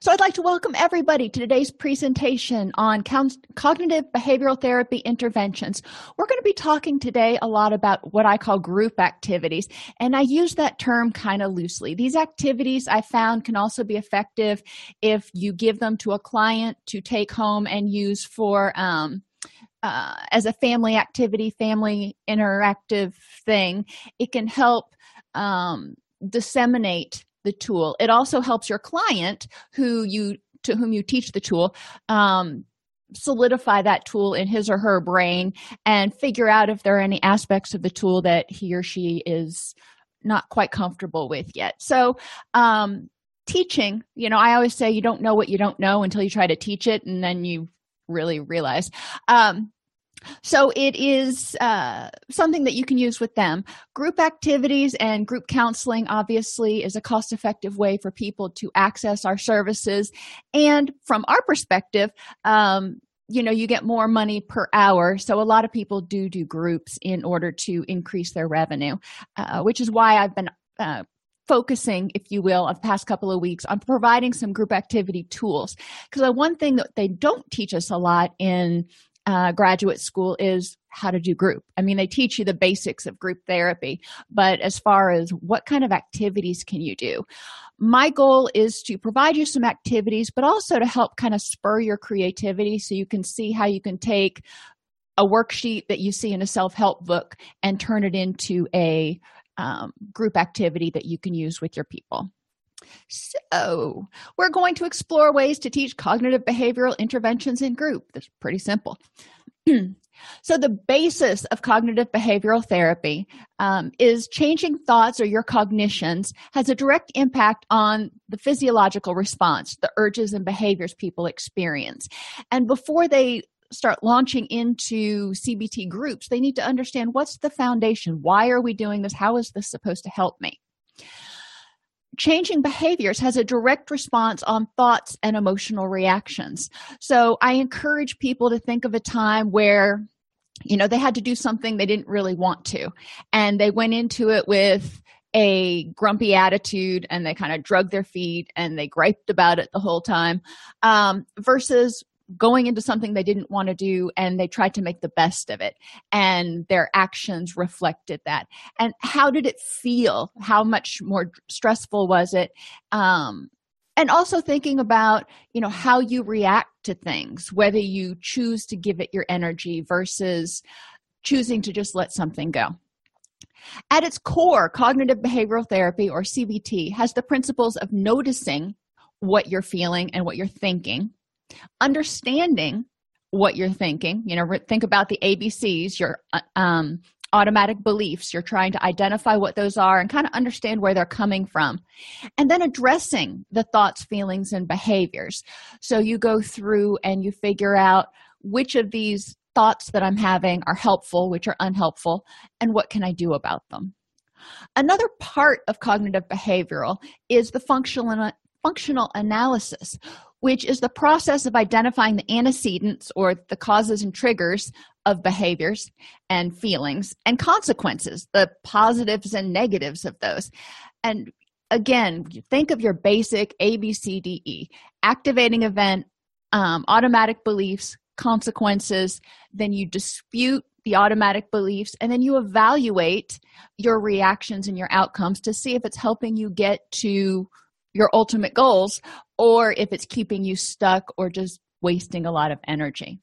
So, I'd like to welcome everybody to today's presentation on cognitive behavioral therapy interventions. We're going to be talking today a lot about what I call group activities, and I use that term kind of loosely. These activities I found can also be effective if you give them to a client to take home and use for. Um, uh, as a family activity, family interactive thing, it can help um, disseminate the tool. It also helps your client who you to whom you teach the tool um, solidify that tool in his or her brain and figure out if there are any aspects of the tool that he or she is not quite comfortable with yet. So um, teaching you know i always say you don't know what you don't know until you try to teach it and then you really realize. Um, so it is uh, something that you can use with them. Group activities and group counseling obviously is a cost effective way for people to access our services. And from our perspective um, you know you get more money per hour. So a lot of people do do groups in order to increase their revenue uh, which is why i've been uh, focusing if you will of the past couple of weeks on providing some group activity tools. Because the one thing that they don't teach us a lot in uh, graduate school is how to do group. I mean, they teach you the basics of group therapy, but as far as what kind of activities can you do, my goal is to provide you some activities, but also to help kind of spur your creativity so you can see how you can take a worksheet that you see in a self help book and turn it into a um, group activity that you can use with your people. So, we're going to explore ways to teach cognitive behavioral interventions in group. That's pretty simple. so, the basis of cognitive behavioral therapy um, is changing thoughts or your cognitions has a direct impact on the physiological response, the urges and behaviors people experience. And before they start launching into CBT groups, they need to understand what's the foundation? Why are we doing this? How is this supposed to help me? Changing behaviors has a direct response on thoughts and emotional reactions. So I encourage people to think of a time where you know they had to do something they didn't really want to and they went into it with a grumpy attitude and they kind of drug their feet and they griped about it the whole time um, versus going into something they didn't want to do and they tried to make the best of it and their actions reflected that. And how did it feel? How much more stressful was it? Um and also thinking about you know how you react to things whether you choose to give it your energy versus choosing to just let something go. At its core cognitive behavioral therapy or cbt has the principles of noticing what you're feeling and what you're thinking understanding what you're thinking you know think about the abcs your uh, um, automatic beliefs you're trying to identify what those are and kind of understand where they're coming from. And then addressing the thoughts feelings and behaviors. So you go through and you figure out which of these thoughts that i'm having are helpful which are unhelpful and what can i do about them. Another part of cognitive behavioral is the functional functional analysis which is the process of identifying the antecedents or the causes and triggers of behaviors and feelings and consequences, the positives and negatives of those. And again, think of your basic ABCDE activating event, um, automatic beliefs, consequences, then you dispute the automatic beliefs, and then you evaluate your reactions and your outcomes to see if it's helping you get to your ultimate goals or if it's keeping you stuck or just wasting a lot of energy.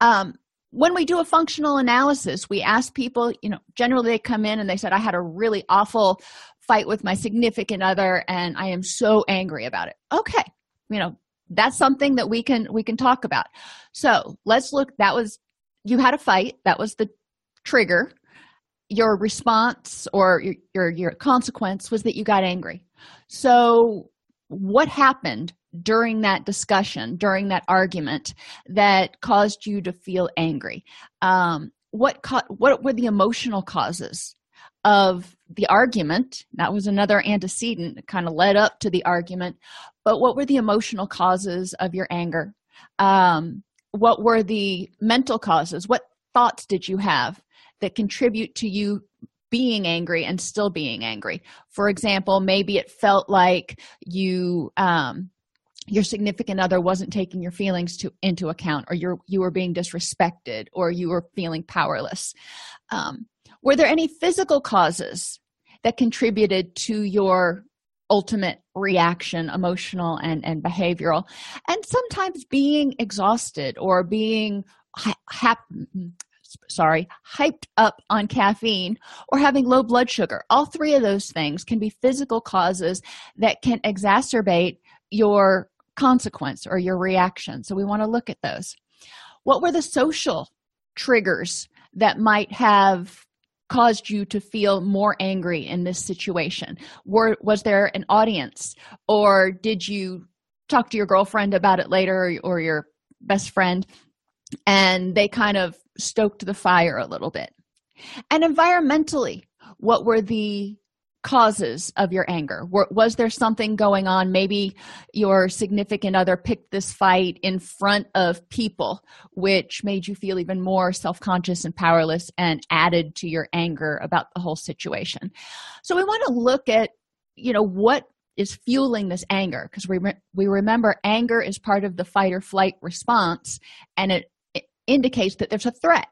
Um, when we do a functional analysis, we ask people, you know, generally they come in and they said, I had a really awful fight with my significant other and I am so angry about it. Okay, you know, that's something that we can we can talk about so let's look that was you had a fight that was the trigger your response or your, your your, consequence was that you got angry so what happened during that discussion during that argument that caused you to feel angry? Um, what co- what were the emotional causes of the argument? That was another antecedent that kind of led up to the argument. But what were the emotional causes of your anger? Um, what were the mental causes? What thoughts did you have that contribute to you being angry and still being angry. For example maybe it felt like you um, your significant other wasn't taking your feelings to into account or you you were being disrespected or you were feeling powerless. Um, were there any physical causes that contributed to your ultimate reaction emotional and and behavioral? And sometimes being exhausted or being sorry hyped up on caffeine or having low blood sugar. All three of those things can be physical causes that can exacerbate your consequence or your reaction. So we want to look at those. What were the social triggers that might have caused you to feel more angry in this situation? Were, was there an audience or did you talk to your girlfriend about it later or, your best friend and they kind of stoked the fire a little bit. And environmentally what were the causes of your anger? Was there something going on? Maybe your significant other picked this fight in front of people which made you feel even more self-conscious and powerless and added to your anger about the whole situation. So we want to look at you know what is fueling this anger because we, re- we remember anger is part of the fight or flight response and it indicates that there's a threat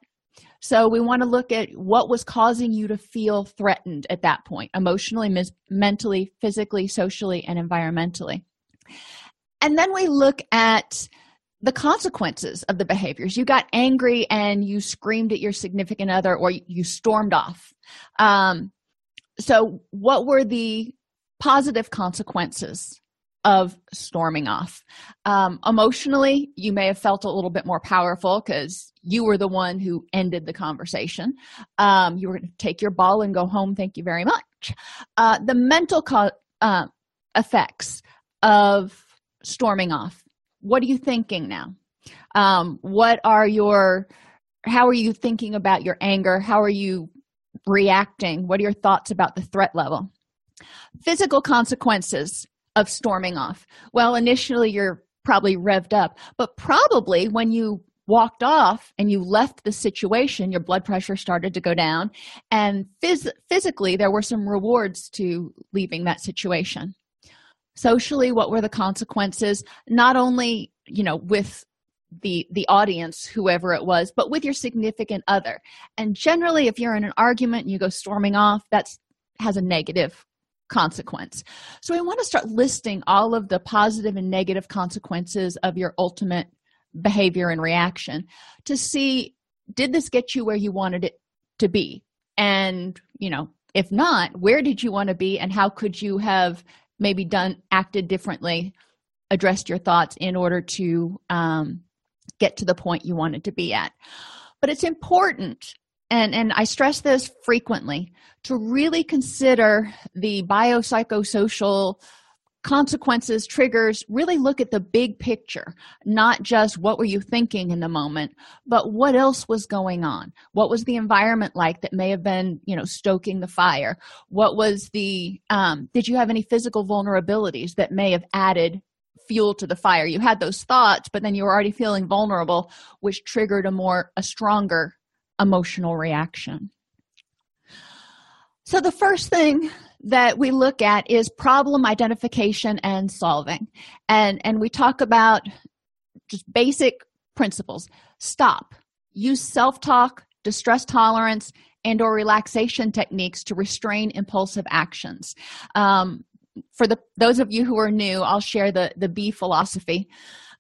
so we want to look at what was causing you to feel threatened at that point emotionally, mis- mentally, physically, socially, and environmentally. And then we look at the consequences of the behaviors. You got angry and you screamed at your significant other or you stormed off. Um, so, what were the positive consequences of storming off. Um, emotionally, you may have felt a little bit more powerful because you were the one who ended the conversation. Um, you were going to take your ball and go home. Thank you very much. Uh, the mental co- uh, effects of storming off. What are you thinking now? Um, what are your, how are you thinking about your anger? How are you reacting? What are your thoughts about the threat level? Physical consequences of storming off? Well, initially you're probably revved up, but probably when you walked off and you left the situation, your blood pressure started to go down, and phys- physically there were some rewards to leaving that situation. Socially, what were the consequences? Not only, you know, with the the audience whoever it was but with your significant other and generally if you're in an argument and you go storming off that's has a negative consequence. So I want to start listing all of the positive and negative consequences of your ultimate behavior and reaction to see did this get you where you wanted it to be? And, you know, if not, where did you want to be and how could you have maybe done acted differently, addressed your thoughts in order to um, get to the point you wanted to be at? But it's important and and i stress this frequently to really consider the biopsychosocial consequences triggers really look at the big picture not just what were you thinking in the moment but what else was going on? What was the environment like that may have been you know stoking the fire? What was the um, did you have any physical vulnerabilities that may have added fuel to the fire? You had those thoughts but then you were already feeling vulnerable which triggered a more a stronger emotional reaction. So the first thing that we look at is problem identification and solving. And and we talk about just basic principles. Stop. Use self-talk distress tolerance and or relaxation techniques to restrain impulsive actions. Um, for the those of you who are new i'll share the the b philosophy.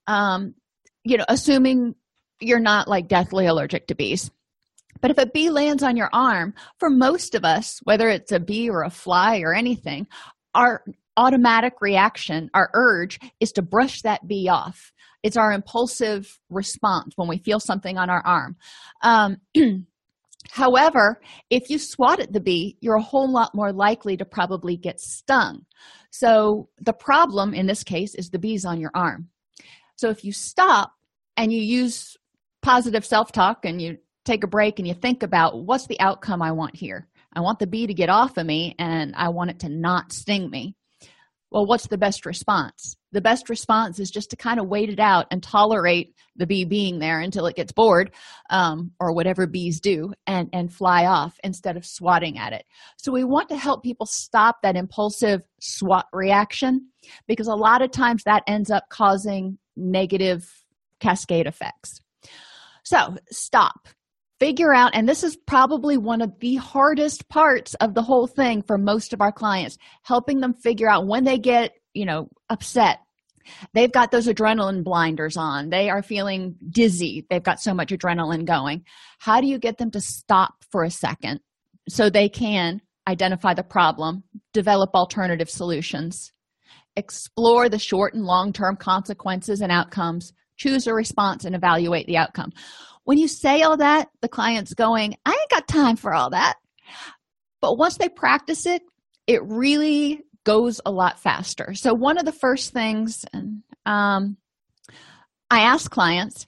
Um, you know assuming you're not like deathly allergic to bees but if a bee lands on your arm for most of us whether it's a bee or a fly or anything our automatic reaction our urge is to brush that bee off it's our impulsive response when we feel something on our arm um, However, if you swat at the bee, you're a whole lot more likely to probably get stung. So, the problem in this case is the bees on your arm. So, if you stop and you use positive self talk and you take a break and you think about what's the outcome I want here, I want the bee to get off of me and I want it to not sting me. Well what's the best response? The best response is just to kind of wait it out and tolerate the bee being there until it gets bored um, or whatever bees do and and fly off instead of swatting at it. So we want to help people stop that impulsive swat reaction because a lot of times that ends up causing negative cascade effects. So stop figure out and this is probably one of the hardest parts of the whole thing for most of our clients helping them figure out when they get you know upset. They've got those adrenaline blinders on. They are feeling dizzy. They've got so much adrenaline going. How do you get them to stop for a second so they can identify the problem develop alternative solutions explore the short and long term consequences and outcomes choose a response and evaluate the outcome when you say all that the client's going i ain't got time for all that. But once they practice it it really goes a lot faster. So one of the first things um, i ask clients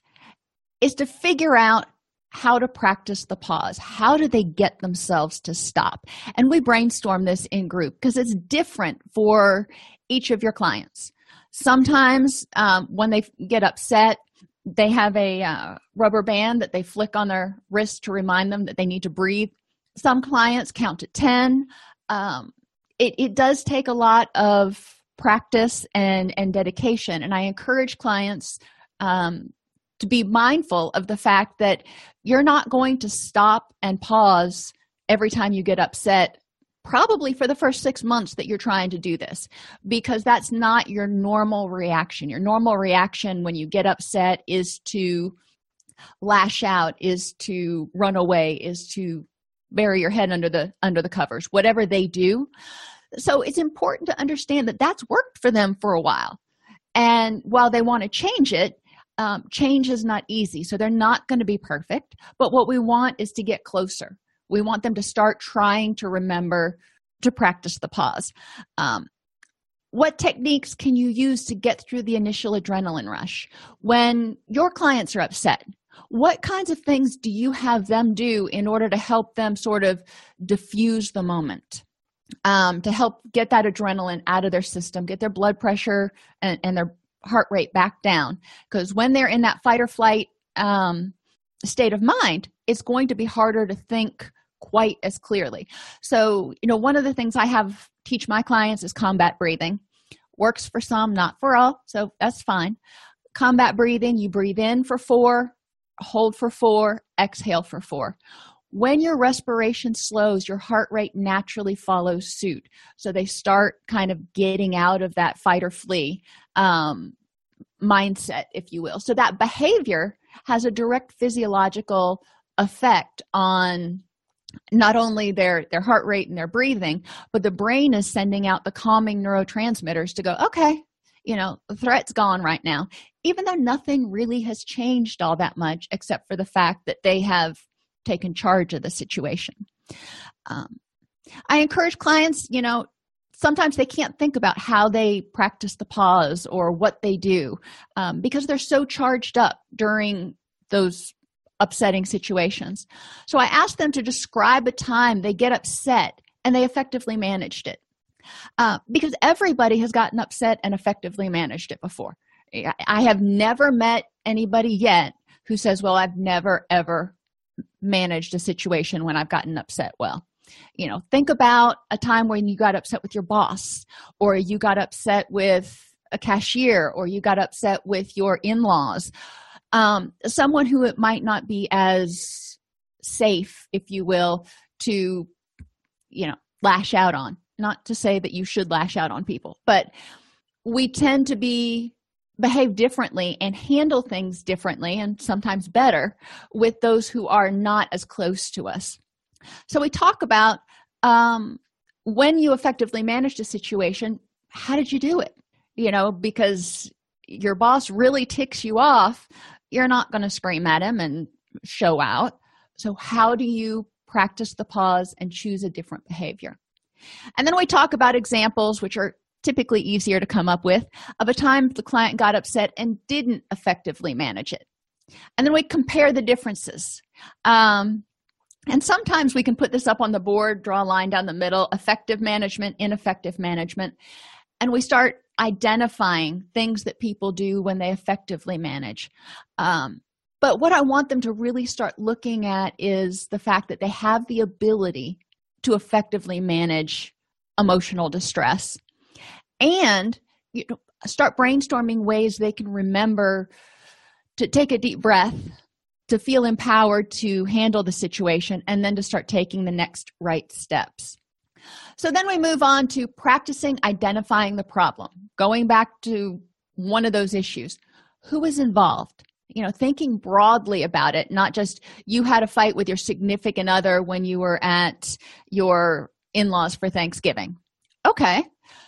is to figure out how to practice the pause. How do they get themselves to stop? And we brainstorm this in group because it's different for each of your clients. Sometimes um, when they get upset they have a uh, rubber band that they flick on their wrist to remind them that they need to breathe. Some clients count to 10 um, it, it does take a lot of practice and and dedication and i encourage clients um, to be mindful of the fact that you're not going to stop and pause every time you get upset probably for the first six months that you're trying to do this because that's not your normal reaction. Your normal reaction when you get upset is to lash out, is to run away, is to bury your head under the under the covers whatever they do. So it's important to understand that that's worked for them for a while. And while they want to change it um, change is not easy. So they're not going to be perfect but what we want is to get closer we want them to start trying to remember to practice the pause. Um, what techniques can you use to get through the initial adrenaline rush? When your clients are upset what kinds of things do you have them do in order to help them sort of diffuse the moment? Um, to help get that adrenaline out of their system get their blood pressure and, and their heart rate back down. Because when they're in that fight or flight um, state of mind it's going to be harder to think quite as clearly. So you know one of the things i have teach my clients is combat breathing. Works for some not for all so that's fine. Combat breathing you breathe in for four hold for four exhale for four. When your respiration slows your heart rate naturally follows suit. So they start kind of getting out of that fight or flee um, mindset if you will. So that behavior has a direct physiological effect on not only their their heart rate and their breathing but the brain is sending out the calming neurotransmitters to go okay you know the threat's gone right now. Even though nothing really has changed all that much except for the fact that they have taken charge of the situation. Um, i encourage clients you know sometimes they can't think about how they practice the pause or what they do um, because they're so charged up during those upsetting situations. So I asked them to describe a time they get upset and they effectively managed it. uh, because everybody has gotten upset and effectively managed it before i have never met anybody yet who says well i've never ever managed a situation when i've gotten upset well you know think about a time when you got upset with your boss or you got upset with a cashier or you got upset with your in-laws um, someone who it might not be as safe if you will to you know lash out on. Not to say that you should lash out on people but we tend to be behave differently and handle things differently and sometimes better with those who are not as close to us. So we talk about um, when you effectively managed a situation how did you do it? You know because your boss really ticks you off you're not going to scream at him and show out. So how do you practice the pause and choose a different behavior? And then we talk about examples which are typically easier to come up with of a time the client got upset and didn't effectively manage it. And then we compare the differences. Um, and sometimes we can put this up on the board draw a line down the middle effective management ineffective management and we start identifying things that people do when they effectively manage. Um, but what i want them to really start looking at is the fact that they have the ability to effectively manage emotional distress. And you know, start brainstorming ways they can remember to take a deep breath to feel empowered to handle the situation and then to start taking the next right steps so then we move on to practicing identifying the problem going back to one of those issues. Who is involved? You know thinking broadly about it not just you had a fight with your significant other when you were at your in-laws for thanksgiving. Okay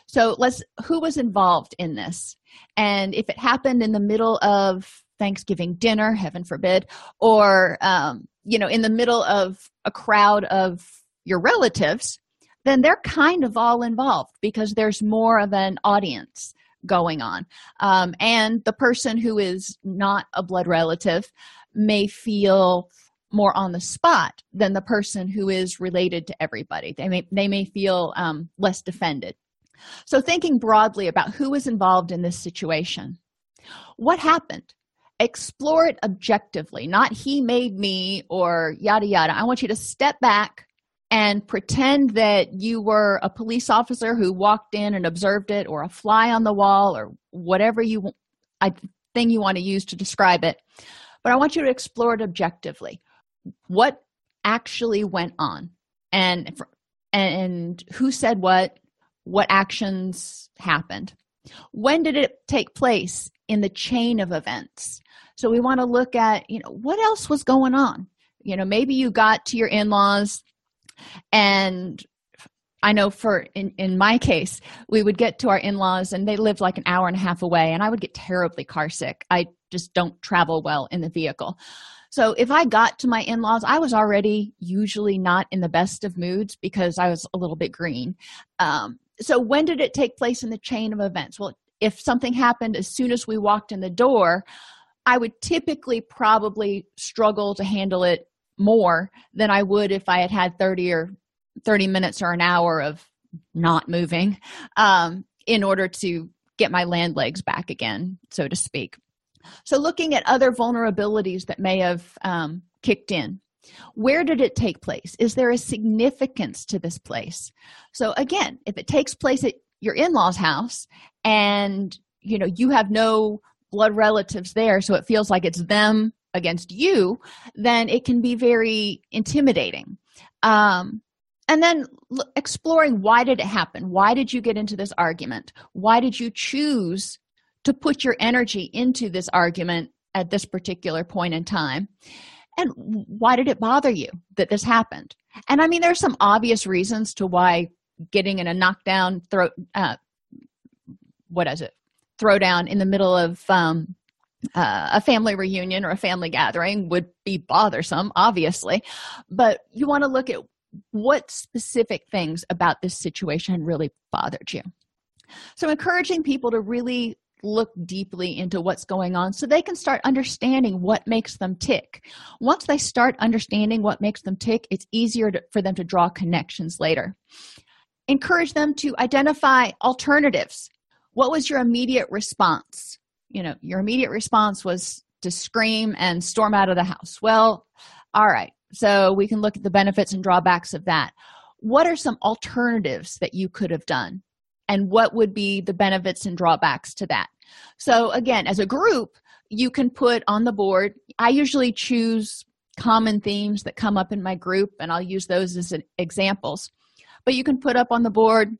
so let's who was involved in this? And if it happened in the middle of thanksgiving dinner heaven forbid or um, you know in the middle of a crowd of your relatives then they're kind of all involved because there's more of an audience going on. Um, and the person who is not a blood relative may feel more on the spot than the person who is related to everybody. They may they may feel um, less defended. So thinking broadly about who is involved in this situation what happened? Explore it objectively not he made me or yada yada. I want you to step back and pretend that you were a police officer who walked in and observed it or a fly on the wall or whatever you I, thing you want to use to describe it. But i want you to explore it objectively. What actually went on? And and who said what? What actions happened? When did it take place in the chain of events? So we want to look at you know what else was going on? You know maybe you got to your in-laws and I know for in, in my case, we would get to our in laws and they lived like an hour and a half away, and I would get terribly car sick. I just don't travel well in the vehicle. So if I got to my in laws, I was already usually not in the best of moods because I was a little bit green. Um, so when did it take place in the chain of events? Well, if something happened as soon as we walked in the door, I would typically probably struggle to handle it more than I would if I had had 30 or 30 minutes or an hour of not moving um, in order to get my land legs back again, so to speak. So, looking at other vulnerabilities that may have um, kicked in. Where did it take place? Is there a significance to this place? So, again, if it takes place at your in law's house and you know you have no blood relatives there, so it feels like it's them against you then it can be very intimidating. Um, and then l- exploring why did it happen? Why did you get into this argument? Why did you choose to put your energy into this argument at this particular point in time? And why did it bother you that this happened? And i mean there's some obvious reasons to why getting in a knockdown throat uh, what is it? Throwdown in the middle of um, uh, a family reunion or a family gathering would be bothersome, obviously, but you want to look at what specific things about this situation really bothered you. So, encouraging people to really look deeply into what's going on so they can start understanding what makes them tick. Once they start understanding what makes them tick, it's easier to, for them to draw connections later. encourage them to identify alternatives what was your immediate response you know your immediate response was to scream and storm out of the house. Well all right. So we can look at the benefits and drawbacks of that. What are some alternatives that you could have done? And what would be the benefits and drawbacks to that? So again as a group you can put on the board i usually choose common themes that come up in my group and i'll use those as examples. But you can put up on the board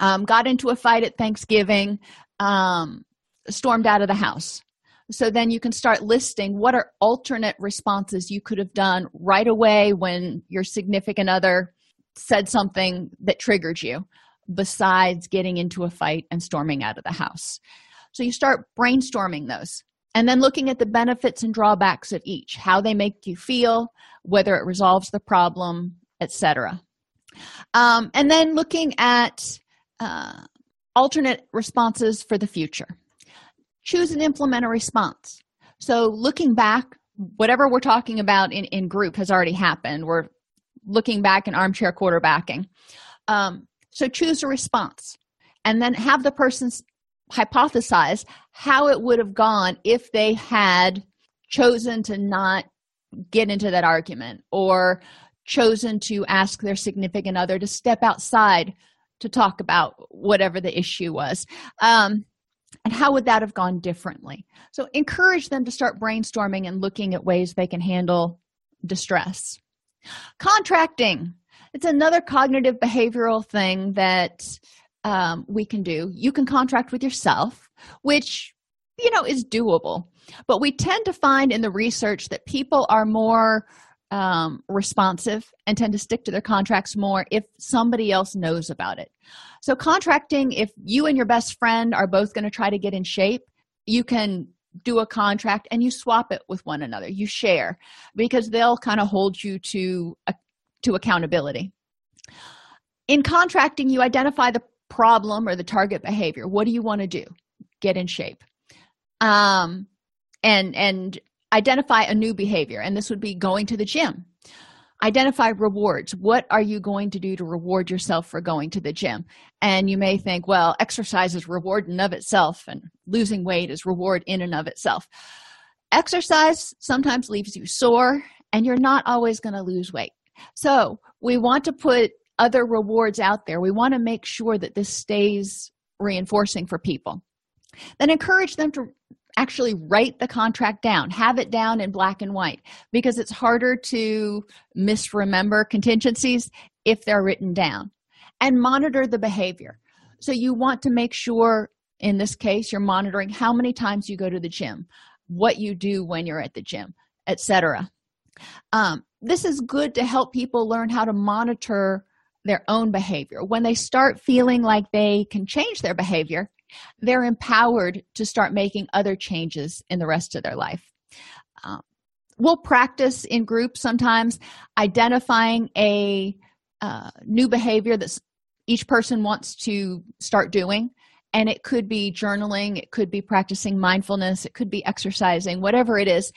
um, got into a fight at thanksgiving um, stormed out of the house. So then you can start listing what are alternate responses you could have done right away when your significant other said something that triggered you besides getting into a fight and storming out of the house. So you start brainstorming those and then looking at the benefits and drawbacks of each how they make you feel whether it resolves the problem etc um, and then looking at uh, alternate responses for the future choose and implement a response. So looking back whatever we're talking about in, in group has already happened. We're looking back and armchair quarterbacking. Um, so choose a response and then have the person hypothesize how it would have gone if they had chosen to not get into that argument or chosen to ask their significant other to step outside to talk about whatever the issue was. Um, and how would that have gone differently? So encourage them to start brainstorming and looking at ways they can handle distress. Contracting. It's another cognitive behavioral thing that um, we can do. You can contract with yourself which you know is doable. But we tend to find in the research that people are more um, responsive and tend to stick to their contracts more if somebody else knows about it. So, contracting, if you and your best friend are both going to try to get in shape, you can do a contract and you swap it with one another. You share because they'll kind of hold you to uh, to accountability. In contracting, you identify the problem or the target behavior. What do you want to do? Get in shape. Um, and and identify a new behavior and this would be going to the gym identify rewards. What are you going to do to reward yourself for going to the gym? And you may think well exercise is reward in of itself and losing weight is reward in and of itself. Exercise sometimes leaves you sore and you're not always going to lose weight. So we want to put other rewards out there. We want to make sure that this stays reinforcing for people. Then encourage them to actually write the contract down have it down in black and white because it's harder to misremember contingencies if they're written down and monitor the behavior. So you want to make sure in this case you're monitoring how many times you go to the gym what you do when you're at the gym etc um, this is good to help people learn how to monitor their own behavior. When they start feeling like they can change their behavior they're empowered to start making other changes in the rest of their life. Um, we'll practice in groups sometimes identifying a uh, new behavior that each person wants to start doing. And it could be journaling it could be practicing mindfulness it could be exercising whatever it is.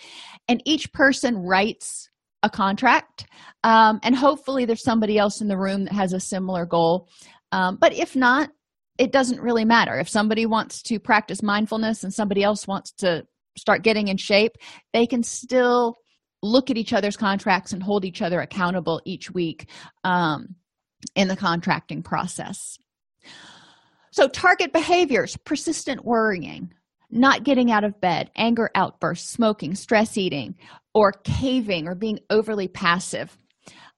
And each person writes a contract um, and hopefully there's somebody else in the room that has a similar goal. Um, but if not it doesn't really matter. If somebody wants to practice mindfulness and somebody else wants to start getting in shape they can still look at each other's contracts and hold each other accountable each week um, in the contracting process. So target behaviors persistent worrying not getting out of bed anger outbursts smoking stress eating or caving or being overly passive.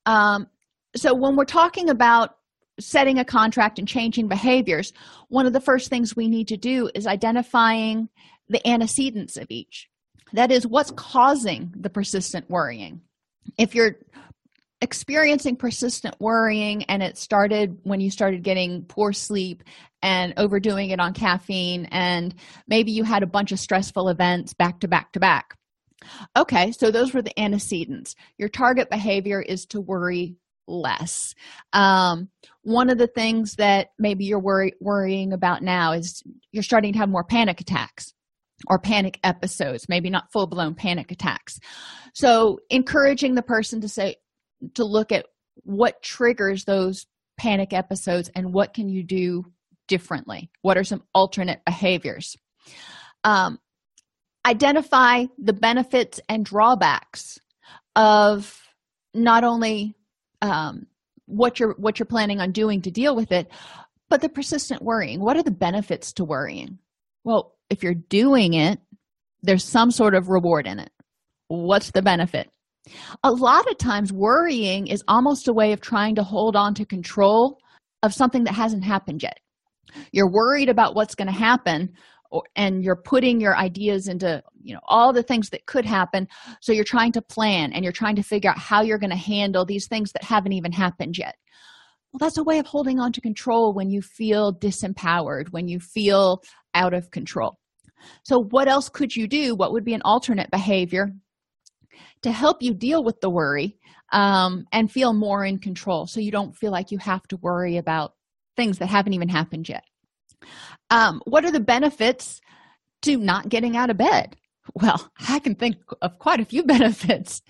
Um, so when we're talking about setting a contract and changing behaviors one of the first things we need to do is identifying the antecedents of each. That is what's causing the persistent worrying? If you're experiencing persistent worrying and it started when you started getting poor sleep and overdoing it on caffeine and maybe you had a bunch of stressful events back to back to back. Okay so those were the antecedents. Your target behavior is to worry less. Um, one of the things that maybe you're worry, worrying about now is you're starting to have more panic attacks or panic episodes maybe not full-blown panic attacks. So encouraging the person to say to look at what triggers those panic episodes and what can you do differently? What are some alternate behaviors? Um, identify the benefits and drawbacks of not only um, what you're what you're planning on doing to deal with it. But the persistent worrying what are the benefits to worrying? Well if you're doing it there's some sort of reward in it. What's the benefit? A lot of times worrying is almost a way of trying to hold on to control of something that hasn't happened yet. You're worried about what's going to happen or, and you're putting your ideas into you know all the things that could happen. So you're trying to plan and you're trying to figure out how you're going to handle these things that haven't even happened yet. Well that's a way of holding on to control when you feel disempowered when you feel out of control. So what else could you do? What would be an alternate behavior to help you deal with the worry um, and feel more in control so you don't feel like you have to worry about things that haven't even happened yet um, what are the benefits to not getting out of bed? Well i can think of quite a few benefits.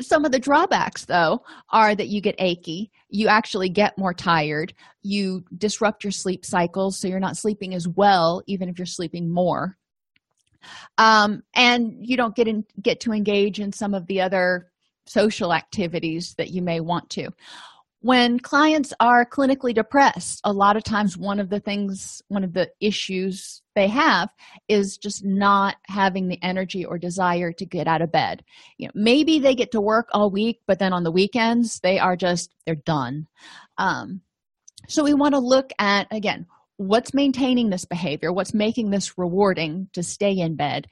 Some of the drawbacks though are that you get achy you actually get more tired you disrupt your sleep cycles so you're not sleeping as well even if you're sleeping more. Um, and you don't get in get to engage in some of the other social activities that you may want to when clients are clinically depressed a lot of times one of the things one of the issues they have is just not having the energy or desire to get out of bed. You know maybe they get to work all week but then on the weekends they are just they're done. Um, so we want to look at again what's maintaining this behavior what's making this rewarding to stay in bed.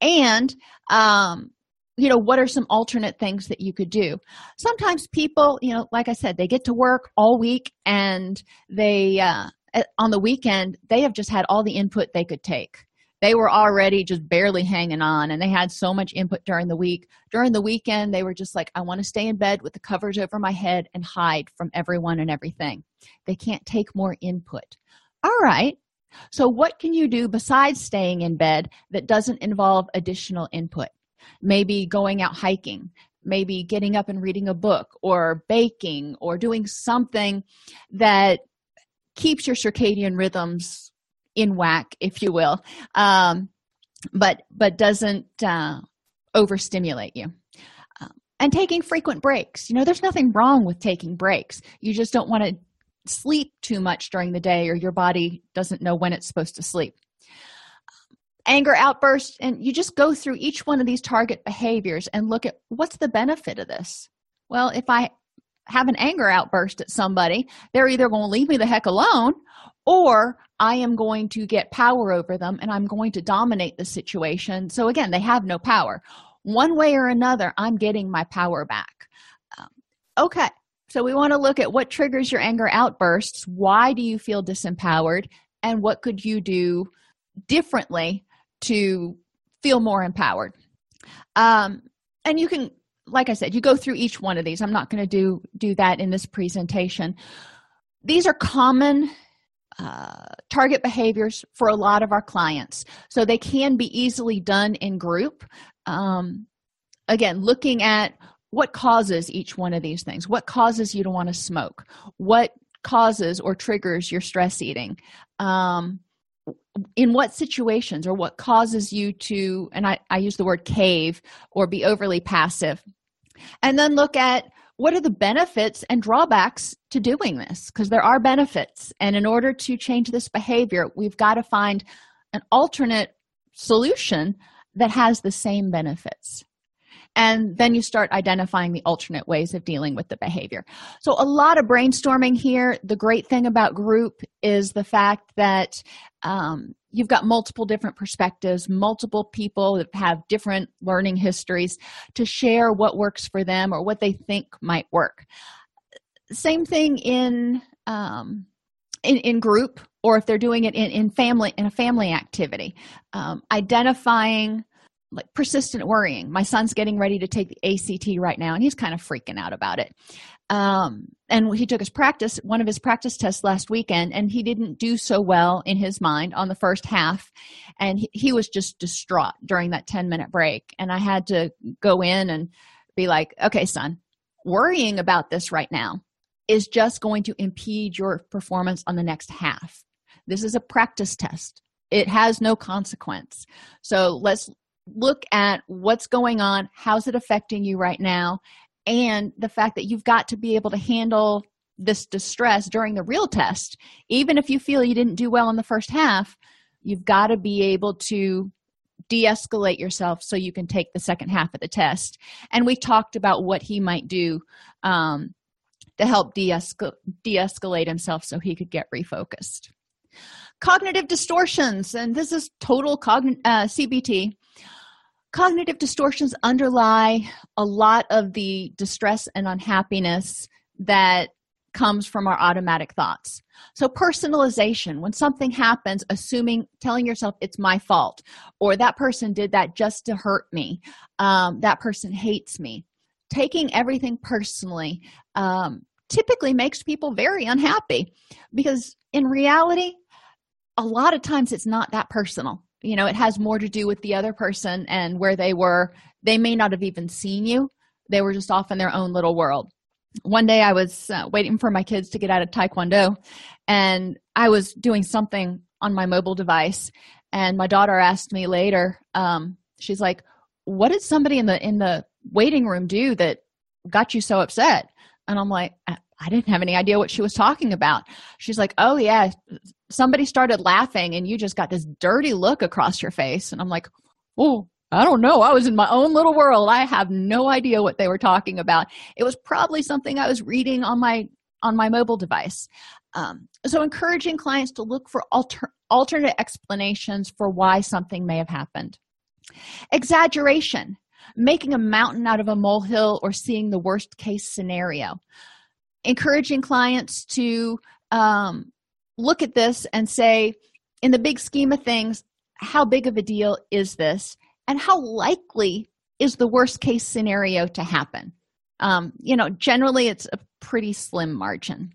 And um you know what are some alternate things that you could do? Sometimes people you know like i said they get to work all week and they uh on the weekend they have just had all the input they could take. They were already just barely hanging on and they had so much input during the week. During the weekend they were just like i want to stay in bed with the covers over my head and hide from everyone and everything. They can't take more input. All right. So what can you do besides staying in bed that doesn't involve additional input maybe going out hiking maybe getting up and reading a book or baking or doing something that keeps your circadian rhythms in whack if you will um, but but doesn't uh, overstimulate you. Um, and taking frequent breaks. You know there's nothing wrong with taking breaks. You just don't want to sleep too much during the day or your body doesn't know when it's supposed to sleep anger outbursts and you just go through each one of these target behaviors and look at what's the benefit of this well if i have an anger outburst at somebody they're either going to leave me the heck alone or i am going to get power over them and i'm going to dominate the situation so again they have no power one way or another i'm getting my power back um, okay so we want to look at what triggers your anger outbursts. Why do you feel disempowered? And what could you do differently to feel more empowered? Um, and you can, like I said, you go through each one of these. I'm not going to do do that in this presentation. These are common uh, target behaviors for a lot of our clients, so they can be easily done in group. Um, again, looking at what causes each one of these things what causes you to want to smoke what causes or triggers your stress eating um, in what situations or what causes you to and I, I use the word cave or be overly passive and then look at what are the benefits and drawbacks to doing this because there are benefits. And in order to change this behavior we've got to find an alternate solution that has the same benefits and then you start identifying the alternate ways of dealing with the behavior. So a lot of brainstorming here. The great thing about group is the fact that um, you've got multiple different perspectives multiple people that have different learning histories to share what works for them or what they think might work. Same thing in um, in, in group or if they're doing it in, in family in a family activity. Um, identifying like persistent worrying my son's getting ready to take the ACT right now and he's kind of freaking out about it um, and he took his practice one of his practice tests last weekend and he didn't do so well in his mind on the first half and he, he was just distraught during that 10 minute break and i had to go in and be like okay son worrying about this right now is just going to impede your performance on the next half. This is a practice test, it has no consequence. So let's look at what's going on, how's it affecting you right now, and the fact that you've got to be able to handle this distress during the real test. Even if you feel you didn't do well in the first half, you've got to be able to de escalate yourself so you can take the second half of the test. And we talked about what he might do um, to help de escalate himself so he could get refocused. Cognitive distortions, and this is total cogn- uh, CBT. Cognitive distortions underlie a lot of the distress and unhappiness that comes from our automatic thoughts. So, personalization, when something happens, assuming, telling yourself it's my fault, or that person did that just to hurt me, um, that person hates me, taking everything personally um, typically makes people very unhappy because in reality, a lot of times it's not that personal. You know, it has more to do with the other person and where they were. They may not have even seen you, they were just off in their own little world one day I was uh, waiting for my kids to get out of Taekwondo, and I was doing something on my mobile device. And my daughter asked me later, um, she's like, "What did somebody in the in the waiting room do that got you so upset?" And I'm like, I, didn't have any idea what she was talking about. She's like, "Oh yeah, somebody started laughing, and you just got this dirty look across your face." And I'm like, "Oh, I don't know. I was in my own little world. I have no idea what they were talking about. It was probably something I was reading on my on my mobile device. Um, so, encouraging clients to look for alter, alternate explanations for why something may have happened. Exaggeration, making a mountain out of a molehill or seeing the worst case scenario. Encouraging clients to um, look at this and say, in the big scheme of things, how big of a deal is this? and how likely is the worst case scenario to happen um, you know generally it's a pretty slim margin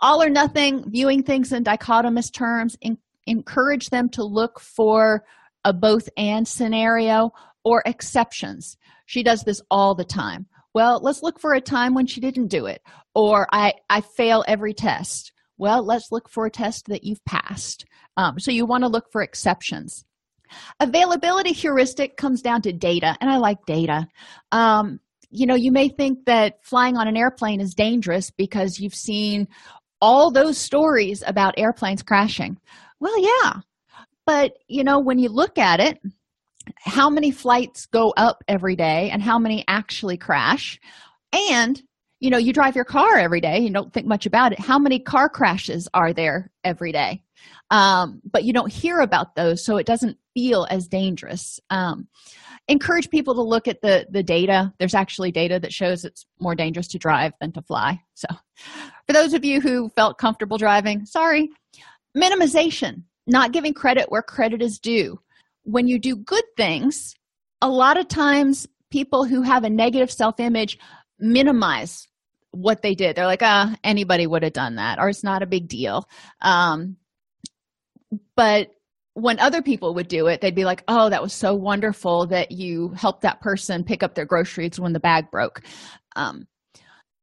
all or nothing viewing things in dichotomous terms in, encourage them to look for a both and scenario or exceptions she does this all the time well let's look for a time when she didn't do it or i i fail every test well let's look for a test that you've passed um, so you want to look for exceptions Availability heuristic comes down to data, and I like data. Um, you know, you may think that flying on an airplane is dangerous because you've seen all those stories about airplanes crashing. Well, yeah. But, you know, when you look at it, how many flights go up every day and how many actually crash? And, you know, you drive your car every day, you don't think much about it. How many car crashes are there every day? Um, but you don't hear about those, so it doesn't feel as dangerous um, encourage people to look at the the data there's actually data that shows it's more dangerous to drive than to fly so for those of you who felt comfortable driving sorry minimization not giving credit where credit is due when you do good things a lot of times people who have a negative self-image minimize what they did they're like ah anybody would have done that or it's not a big deal um, but when other people would do it, they'd be like, Oh, that was so wonderful that you helped that person pick up their groceries when the bag broke. Um,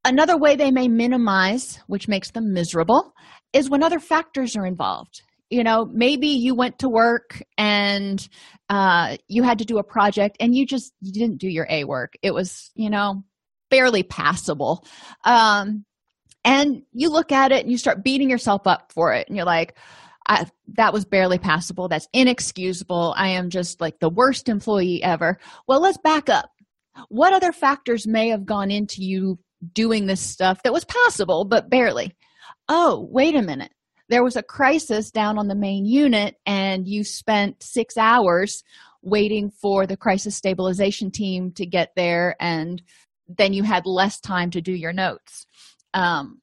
another way they may minimize, which makes them miserable, is when other factors are involved. You know, maybe you went to work and uh, you had to do a project and you just you didn't do your A work. It was, you know, barely passable. Um, and you look at it and you start beating yourself up for it and you're like, that was barely passable. That's inexcusable. I am just like the worst employee ever. Well, let's back up. What other factors may have gone into you doing this stuff that was possible, but barely? Oh, wait a minute. There was a crisis down on the main unit, and you spent six hours waiting for the crisis stabilization team to get there, and then you had less time to do your notes. Um,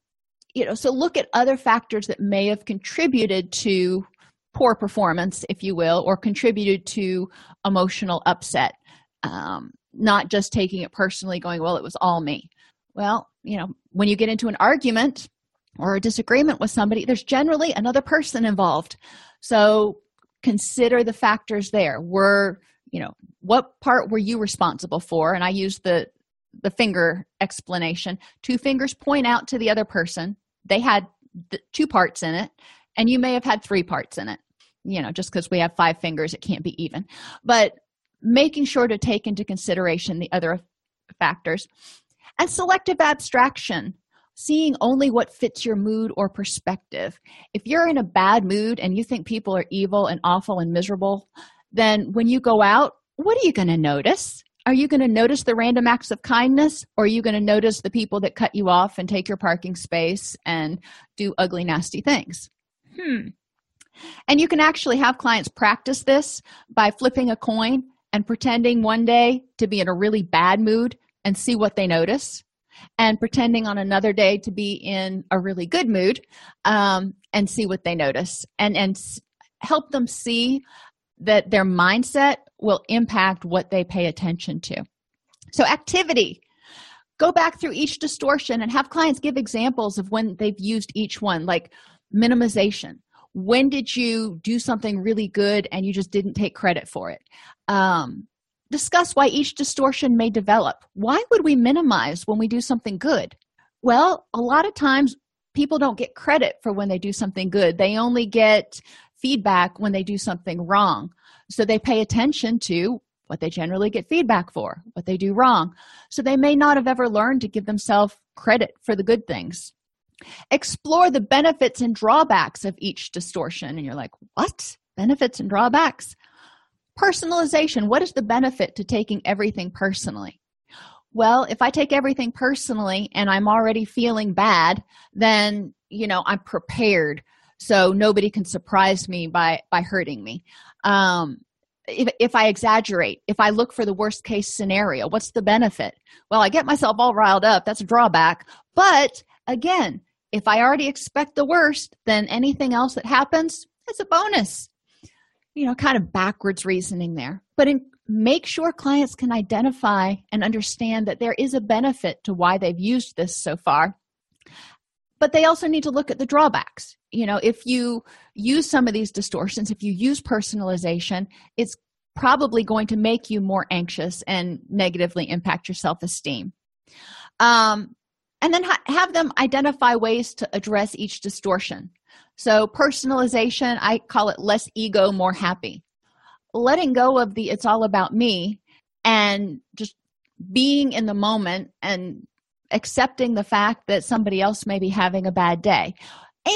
you know so look at other factors that may have contributed to poor performance if you will or contributed to emotional upset um, not just taking it personally going well it was all me well you know when you get into an argument or a disagreement with somebody there's generally another person involved. So consider the factors there. Were you know what part were you responsible for? And i use the the finger explanation. Two fingers point out to the other person. They had the two parts in it and you may have had three parts in it you know just because we have five fingers it can't be even. But making sure to take into consideration the other factors. And selective abstraction seeing only what fits your mood or perspective. If you're in a bad mood and you think people are evil and awful and miserable then when you go out what are you going to notice? Are you going to notice the random acts of kindness or are you going to notice the people that cut you off and take your parking space and do ugly nasty things? Hmm. And you can actually have clients practice this by flipping a coin and pretending one day to be in a really bad mood and see what they notice and pretending on another day to be in a really good mood um, and see what they notice and and help them see that their mindset will impact what they pay attention to. So activity. Go back through each distortion and have clients give examples of when they've used each one like minimization. When did you do something really good and you just didn't take credit for it? Um, discuss why each distortion may develop. Why would we minimize when we do something good? Well a lot of times people don't get credit for when they do something good. They only get feedback when they do something wrong. So they pay attention to what they generally get feedback for what they do wrong. So they may not have ever learned to give themselves credit for the good things. Explore the benefits and drawbacks of each distortion and you're like what? Benefits and drawbacks personalization. What is the benefit to taking everything personally? Well if i take everything personally and i'm already feeling bad then you know i'm prepared. So nobody can surprise me by by hurting me. Um if, if i exaggerate if i look for the worst case scenario what's the benefit? Well i get myself all riled up. That's a drawback. But again if i already expect the worst then anything else that happens is a bonus you know kind of backwards reasoning there. But in, make sure clients can identify and understand that there is a benefit to why they've used this so far. But they also need to look at the drawbacks. You know if you use some of these distortions if you use personalization it's probably going to make you more anxious and negatively impact your self-esteem. Um, and then ha- have them identify ways to address each distortion so personalization i call it less ego more happy. Letting go of the it's all about me and just being in the moment and accepting the fact that somebody else may be having a bad day.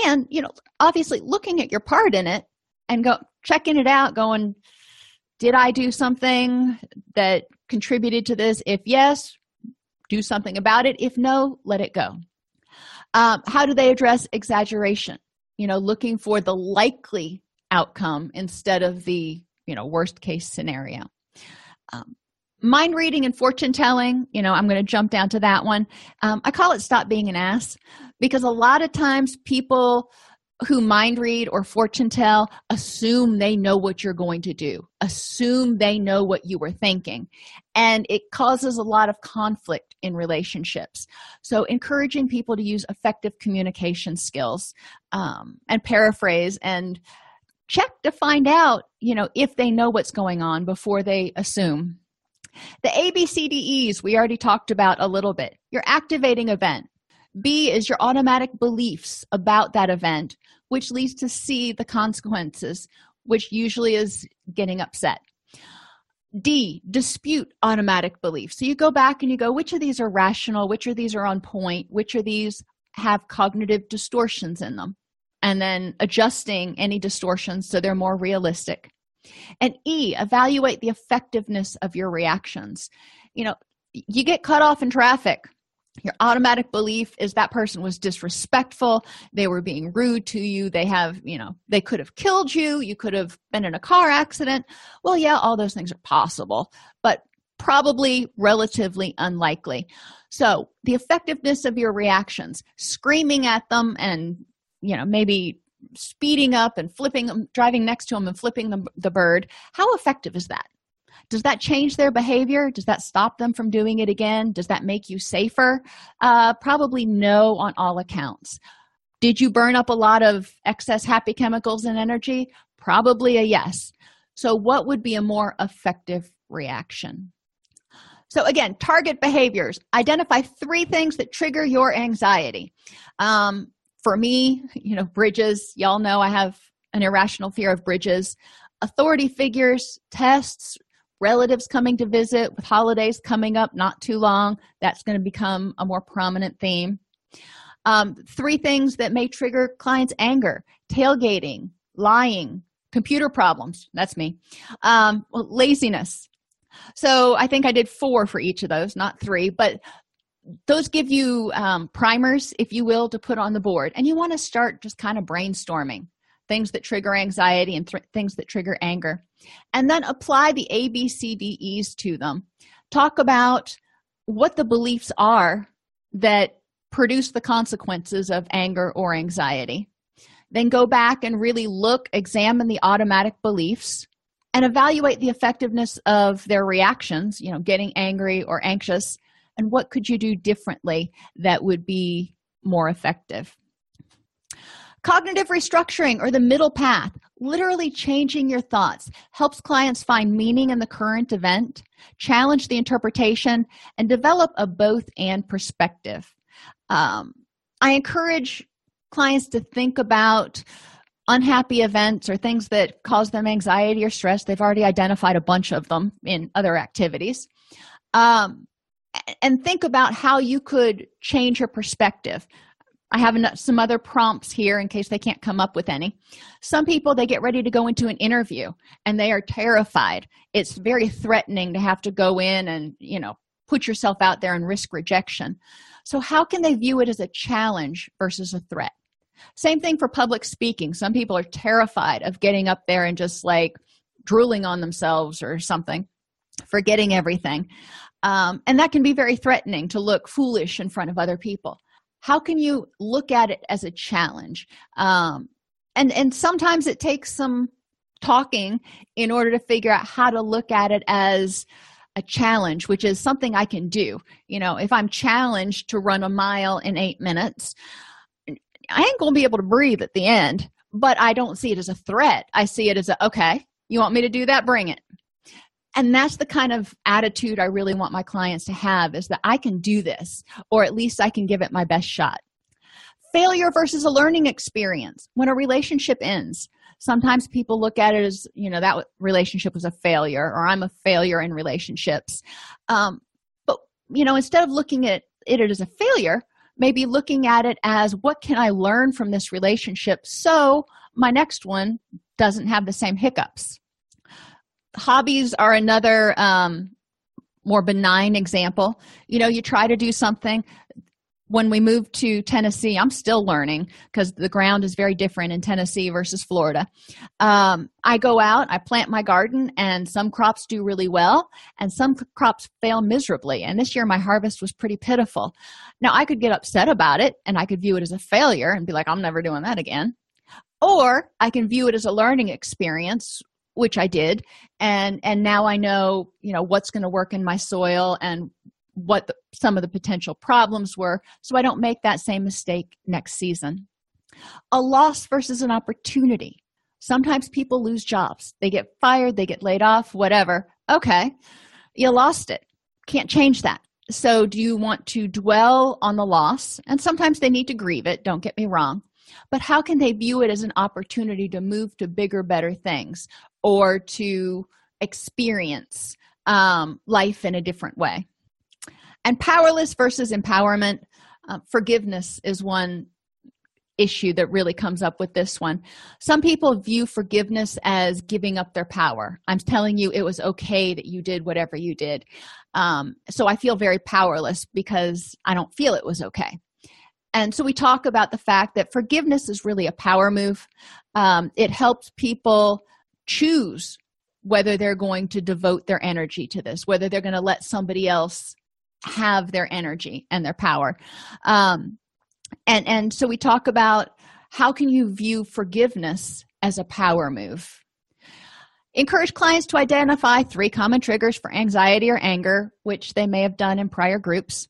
And you know obviously looking at your part in it and go checking it out going did i do something that contributed to this? If yes do something about it. If no let it go. Um, how do they address exaggeration you know looking for the likely outcome instead of the you know worst case scenario. Um, mind reading and fortune telling you know i'm going to jump down to that one. Um, i call it stop being an ass because a lot of times people who mind read or fortune tell assume they know what you're going to do. Assume they know what you were thinking. And it causes a lot of conflict in relationships. So encouraging people to use effective communication skills um, and paraphrase and check to find out you know if they know what's going on before they assume. The abcdes we already talked about a little bit. Your activating event b is your automatic beliefs about that event which leads to c the consequences which usually is getting upset. D dispute automatic beliefs. So you go back and you go which of these are rational? Which of these are on point? Which of these have cognitive distortions in them? And then adjusting any distortions so they're more realistic. And e evaluate the effectiveness of your reactions. You know you get cut off in traffic your automatic belief is that person was disrespectful. They were being rude to you. They have you know they could have killed you. You could have been in a car accident. Well yeah all those things are possible but probably relatively unlikely. So the effectiveness of your reactions screaming at them and you know maybe speeding up and flipping them driving next to them and flipping the, the bird how effective is that does that change their behavior? Does that stop them from doing it again? Does that make you safer? Uh, probably no on all accounts. Did you burn up a lot of excess happy chemicals and energy? Probably a yes. So what would be a more effective reaction? So, again, target behaviors. Identify three things that trigger your anxiety. Um, for me, you know, bridges, y'all know I have an irrational fear of bridges. Authority figures, tests, relatives coming to visit with holidays coming up not too long, that's going to become a more prominent theme. Um, three things that may trigger clients' anger tailgating, lying, computer problems that's me, um, laziness. So I think I did four for each of those, not three, but those give you um, primers, if you will, to put on the board. And you want to start just kind of brainstorming things that trigger anxiety and th- things that trigger anger. And then apply the ABCDEs to them. Talk about what the beliefs are that produce the consequences of anger or anxiety. Then go back and really look, examine the automatic beliefs, and evaluate the effectiveness of their reactions, you know, getting angry or anxious, and what could you do differently that would be more effective. Cognitive restructuring or the middle path, literally changing your thoughts, helps clients find meaning in the current event, challenge the interpretation, and develop a both and perspective. Um, I encourage clients to think about unhappy events or things that cause them anxiety or stress. They've already identified a bunch of them in other activities. Um, and think about how you could change your perspective I have some other prompts here in case they can't come up with any. Some people, they get ready to go into an interview and they are terrified. It's very threatening to have to go in and, you know, put yourself out there and risk rejection. So, how can they view it as a challenge versus a threat? Same thing for public speaking. Some people are terrified of getting up there and just like drooling on themselves or something, forgetting everything. Um, and that can be very threatening to look foolish in front of other people how can you look at it as a challenge? Um, and and sometimes it takes some talking in order to figure out how to look at it as a challenge which is something i can do. You know if i'm challenged to run a mile in eight minutes i ain't gonna be able to breathe at the end but i don't see it as a threat. I see it as a okay you want me to do that? Bring it and that's the kind of attitude i really want my clients to have is that i can do this or at least i can give it my best shot. Failure versus a learning experience. When a relationship ends sometimes people look at it as you know that relationship was a failure or i'm a failure in relationships. Um, but you know instead of looking at it as a failure maybe looking at it as what can i learn from this relationship so my next one doesn't have the same hiccups hobbies are another um, more benign example. You know you try to do something. When we moved to tennessee i'm still learning because the ground is very different in tennessee versus florida. Um, i go out i plant my garden and some crops do really well and some crops fail miserably. And this year my harvest was pretty pitiful. Now i could get upset about it and i could view it as a failure and be like i'm never doing that again. Or i can view it as a learning experience which i did. And and now i know you know what's going to work in my soil and what the, some of the potential problems were. So i don't make that same mistake next season. A loss versus an opportunity. Sometimes people lose jobs. They get fired they get laid off whatever. Okay you lost it. Can't change that. So do you want to dwell on the loss? And sometimes they need to grieve it don't get me wrong. But how can they view it as an opportunity to move to bigger better things or to experience um, life in a different way. And powerless versus empowerment uh, forgiveness is one issue that really comes up with this one. Some people view forgiveness as giving up their power. I'm telling you it was okay that you did whatever you did. Um, so i feel very powerless because i don't feel it was okay. And so we talk about the fact that forgiveness is really a power move. Um, it helps people choose whether they're going to devote their energy to this whether they're going to let somebody else have their energy and their power. Um, and and so we talk about how can you view forgiveness as a power move? Encourage clients to identify three common triggers for anxiety or anger which they may have done in prior groups.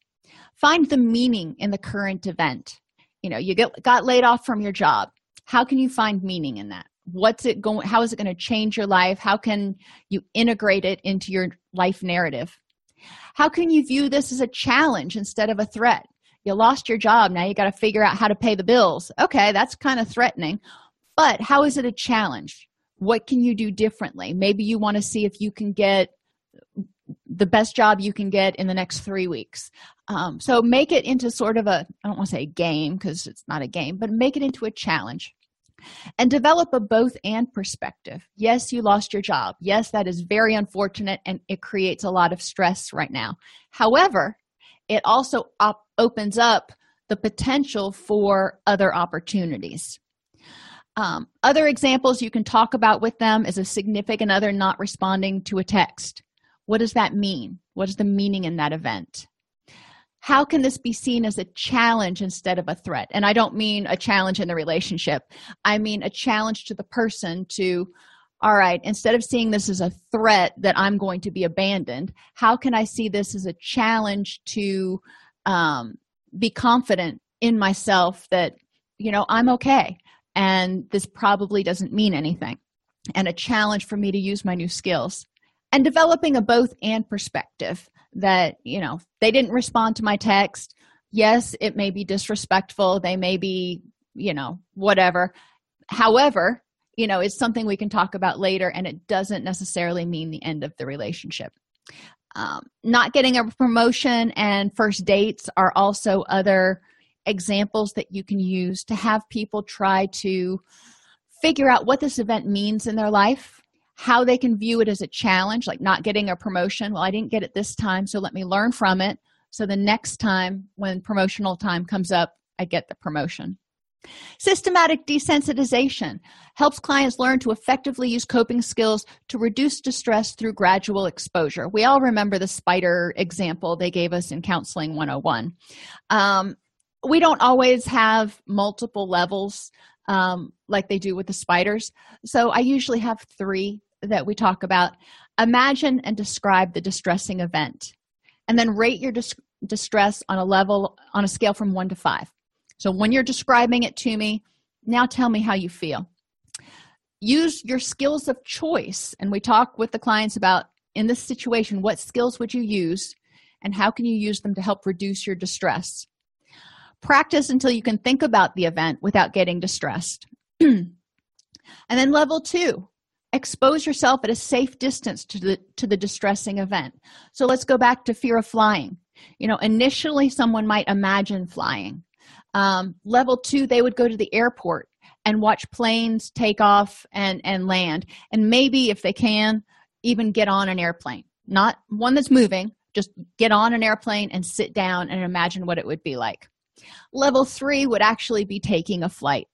Find the meaning in the current event. You know you get got laid off from your job. How can you find meaning in that what's it going how is it going to change your life how can you integrate it into your life narrative How can you view this as a challenge instead of a threat? You lost your job, now you got to figure out how to pay the bills. Okay, that's kind of threatening, but how is it a challenge? What can you do differently? Maybe you want to see if you can get the best job you can get in the next three weeks. Um, so make it into sort of a, I don't want to say game because it's not a game, but make it into a challenge and develop a both and perspective. Yes, you lost your job. Yes, that is very unfortunate and it creates a lot of stress right now. However, it also op- opens up the potential for other opportunities. Um, other examples you can talk about with them is a significant other not responding to a text. What does that mean? What is the meaning in that event? How can this be seen as a challenge instead of a threat? And i don't mean a challenge in the relationship. I mean a challenge to the person to all right instead of seeing this as a threat that i'm going to be abandoned how can i see this as a challenge to um, be confident in myself that you know i'm okay and this probably doesn't mean anything? And a challenge for me to use my new skills and developing a both and perspective that you know they didn't respond to my text. Yes it may be disrespectful. They may be you know whatever. However you know it's something we can talk about later and it doesn't necessarily mean the end of the relationship. Um, not getting a promotion and first dates are also other examples that you can use to have people try to figure out what this event means in their life how they can view it as a challenge like not getting a promotion. Well i didn't get it this time so let me learn from it. So the next time when promotional time comes up i get the promotion. Systematic desensitization helps clients learn to effectively use coping skills to reduce distress through gradual exposure. We all remember the spider example they gave us in counseling 101 um, we don't always have multiple levels um, like they do with the spiders. So i usually have three that we talk about imagine and describe the distressing event and then rate your dis- distress on a level on a scale from 1 to 5 so when you're describing it to me now tell me how you feel. Use your skills of choice and we talk with the clients about in this situation what skills would you use and how can you use them to help reduce your distress? Practice until you can think about the event without getting distressed. And then level two expose yourself at a safe distance to the to the distressing event. So let's go back to fear of flying. You know initially someone might imagine flying. Um, level two they would go to the airport and watch planes take off and and land. And maybe if they can even get on an airplane. Not one that's moving just get on an airplane and sit down and imagine what it would be like. Level three would actually be taking a flight.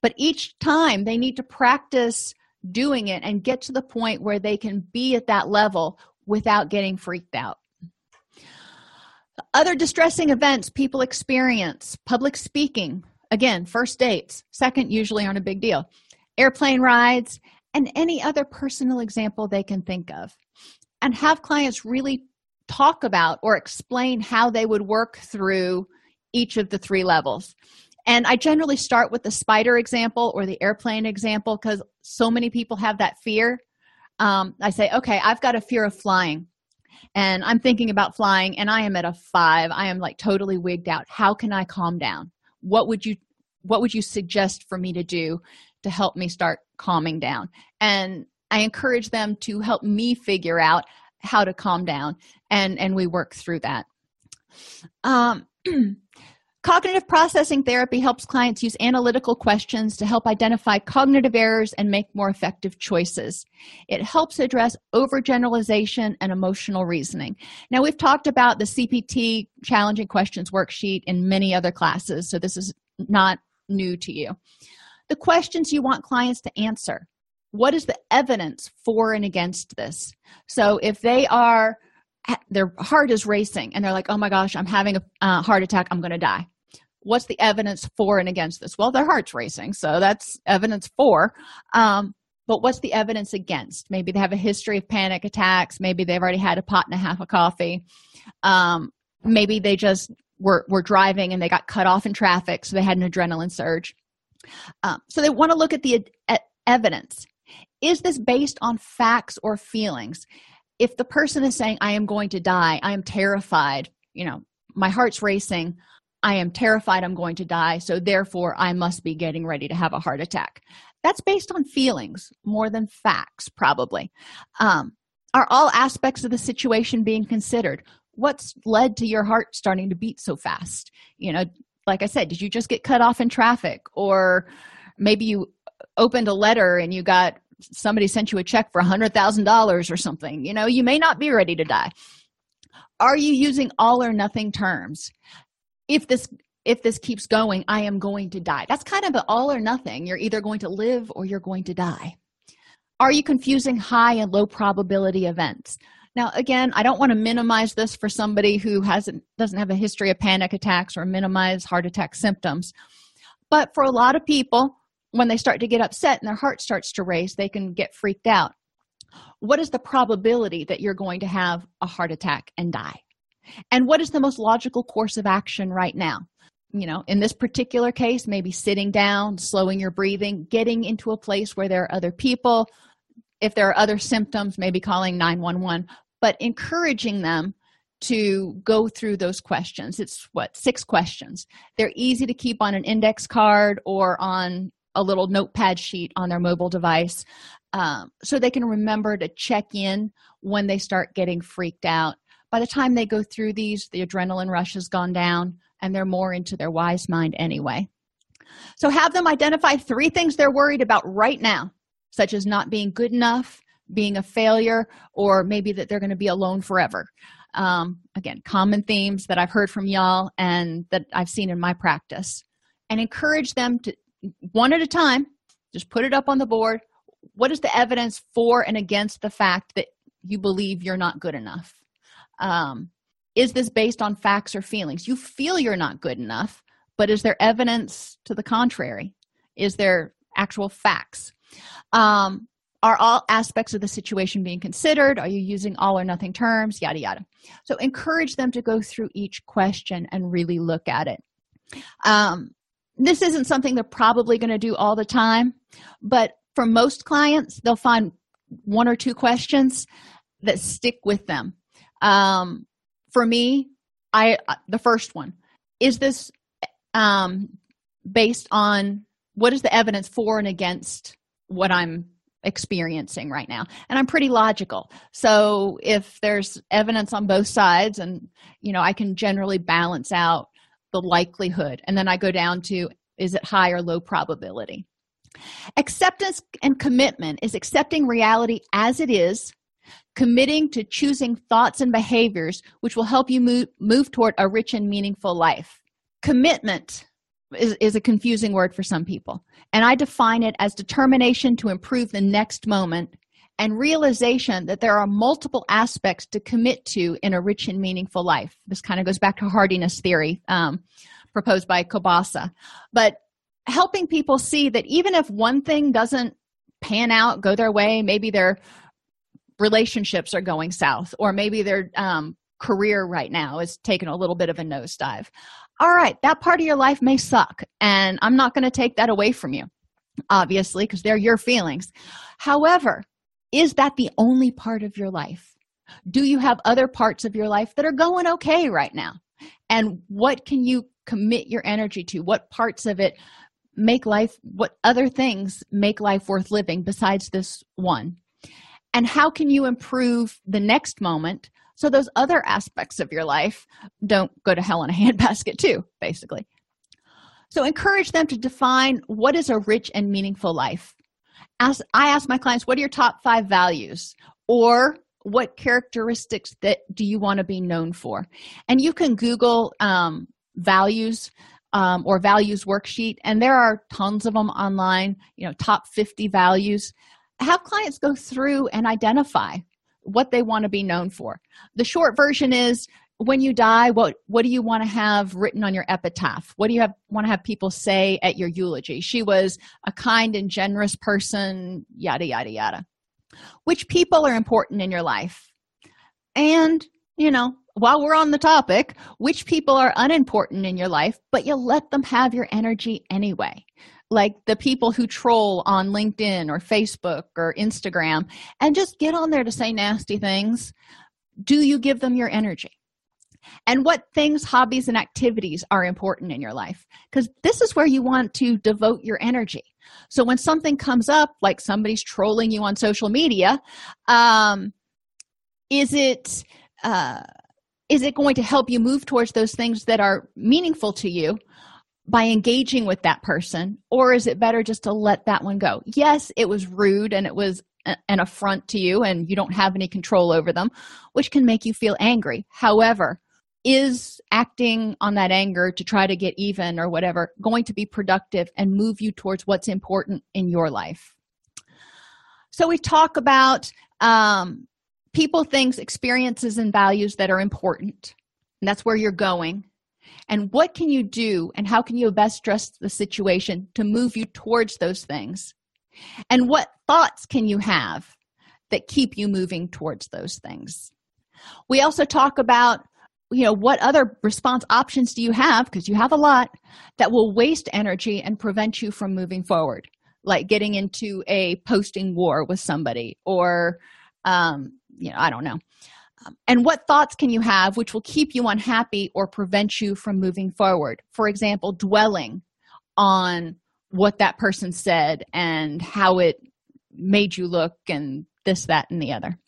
But each time they need to practice doing it and get to the point where they can be at that level without getting freaked out. Other distressing events people experience public speaking, again, first dates, second, usually aren't a big deal, airplane rides, and any other personal example they can think of. And have clients really talk about or explain how they would work through each of the three levels and i generally start with the spider example or the airplane example because so many people have that fear um, i say okay i've got a fear of flying. And i'm thinking about flying and i am at a five. I am like totally wigged out. How can i calm down? What would you what would you suggest for me to do to help me start calming down? And i encourage them to help me figure out how to calm down and and we work through that. Um Cognitive processing therapy helps clients use analytical questions to help identify cognitive errors and make more effective choices. It helps address overgeneralization and emotional reasoning. Now, we've talked about the CPT challenging questions worksheet in many other classes, so this is not new to you. The questions you want clients to answer what is the evidence for and against this? So, if they are their heart is racing and they're like, oh my gosh, I'm having a uh, heart attack, I'm going to die what's the evidence for and against this? Well their heart's racing so that's evidence for um, but what's the evidence against? Maybe they have a history of panic attacks maybe they've already had a pot and a half of coffee um, maybe they just were, were driving and they got cut off in traffic so they had an adrenaline surge. Um, so they want to look at the evidence. Is this based on facts or feelings? If the person is saying i am going to die i am terrified you know my heart's racing i am terrified i'm going to die so therefore i must be getting ready to have a heart attack. That's based on feelings more than facts probably. Um, are all aspects of the situation being considered? What's led to your heart starting to beat so fast? You know like i said did you just get cut off in traffic? Or maybe you opened a letter and you got somebody sent you a check for a hundred thousand dollars or something. You know you may not be ready to die. Are you using all or nothing terms if this if this keeps going i am going to die. That's kind of an all or nothing. You're either going to live or you're going to die. Are you confusing high and low probability events? Now again i don't want to minimize this for somebody who hasn't doesn't have a history of panic attacks or minimize heart attack symptoms. But for a lot of people when they start to get upset and their heart starts to race they can get freaked out. What is the probability that you're going to have a heart attack and die and what is the most logical course of action right now? You know in this particular case maybe sitting down slowing your breathing getting into a place where there are other people. If there are other symptoms maybe calling 911 but encouraging them to go through those questions. It's what six questions. They're easy to keep on an index card or on a little notepad sheet on their mobile device um, so they can remember to check in when they start getting freaked out by the time they go through these the adrenaline rush has gone down and they're more into their wise mind anyway. So have them identify three things they're worried about right now such as not being good enough being a failure or maybe that they're going to be alone forever. Um, again common themes that i've heard from y'all and that i've seen in my practice. And encourage them to one at a time just put it up on the board. What is the evidence for and against the fact that you believe you're not good enough um, is this based on facts or feelings? You feel you're not good enough but is there evidence to the contrary? Is there actual facts? Um, are all aspects of the situation being considered? Are you using all or nothing terms? Yada yada. So encourage them to go through each question and really look at it. Um, this isn't something they're probably going to do all the time but for most clients they'll find one or two questions that stick with them um, for me i uh, the first one is this um, based on what is the evidence for and against what i'm experiencing right now? And i'm pretty logical. So if there's evidence on both sides and you know i can generally balance out the likelihood and then i go down to is it high or low probability? Acceptance and commitment is accepting reality as it is committing to choosing thoughts and behaviors which will help you move, move toward a rich and meaningful life. Commitment is, is a confusing word for some people and i define it as determination to improve the next moment and realization that there are multiple aspects to commit to in a rich and meaningful life. This kind of goes back to hardiness theory um, proposed by kobasa. But helping people see that even if one thing doesn't pan out go their way maybe their relationships are going south or maybe their um, career right now is taking a little bit of a nosedive. All right that part of your life may suck and i'm not going to take that away from you obviously because they're your feelings. However is that the only part of your life? Do you have other parts of your life that are going okay right now? And what can you commit your energy to? What parts of it make life what other things make life worth living besides this one and how can you improve the next moment so those other aspects of your life don't go to hell in a handbasket too basically? So encourage them to define what is a rich and meaningful life. As i ask my clients what are your top five values? Or what characteristics that do you want to be known for? And you can google um, values um, or values worksheet and there are tons of them online you know top 50 values have clients go through and identify what they want to be known for. The short version is when you die what what do you want to have written on your epitaph? What do you have, want to have people say at your eulogy? She was a kind and generous person yada yada yada. Which people are important in your life? And you know while we're on the topic which people are unimportant in your life but you let them have your energy anyway like the people who troll on linkedin or facebook or instagram and just get on there to say nasty things. Do you give them your energy? And what things hobbies and activities are important in your life? Because this is where you want to devote your energy. So when something comes up like somebody's trolling you on social media um, is it uh, is it going to help you move towards those things that are meaningful to you by engaging with that person or is it better just to let that one go? Yes it was rude and it was an affront to you and you don't have any control over them which can make you feel angry. However is acting on that anger to try to get even or whatever going to be productive and move you towards what's important in your life? So we talk about um, people things experiences and values that are important. And that's where you're going and what can you do and how can you best address the situation to move you towards those things? And what thoughts can you have that keep you moving towards those things? We also talk about you know what other response options do you have because you have a lot that will waste energy and prevent you from moving forward. Like getting into a posting war with somebody or um you know i don't know and what thoughts can you have which will keep you unhappy or prevent you from moving forward for example dwelling on what that person said and how it made you look and this that and the other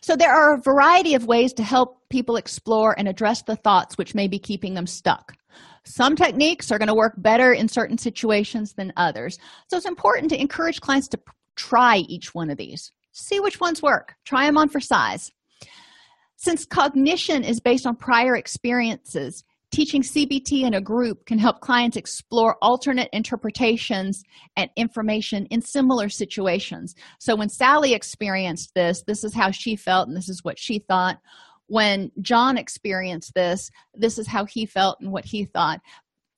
so, there are a variety of ways to help people explore and address the thoughts which may be keeping them stuck. Some techniques are going to work better in certain situations than others. So, it's important to encourage clients to try each one of these. See which ones work, try them on for size. Since cognition is based on prior experiences, Teaching CBT in a group can help clients explore alternate interpretations and information in similar situations. So, when Sally experienced this, this is how she felt, and this is what she thought. When John experienced this, this is how he felt and what he thought.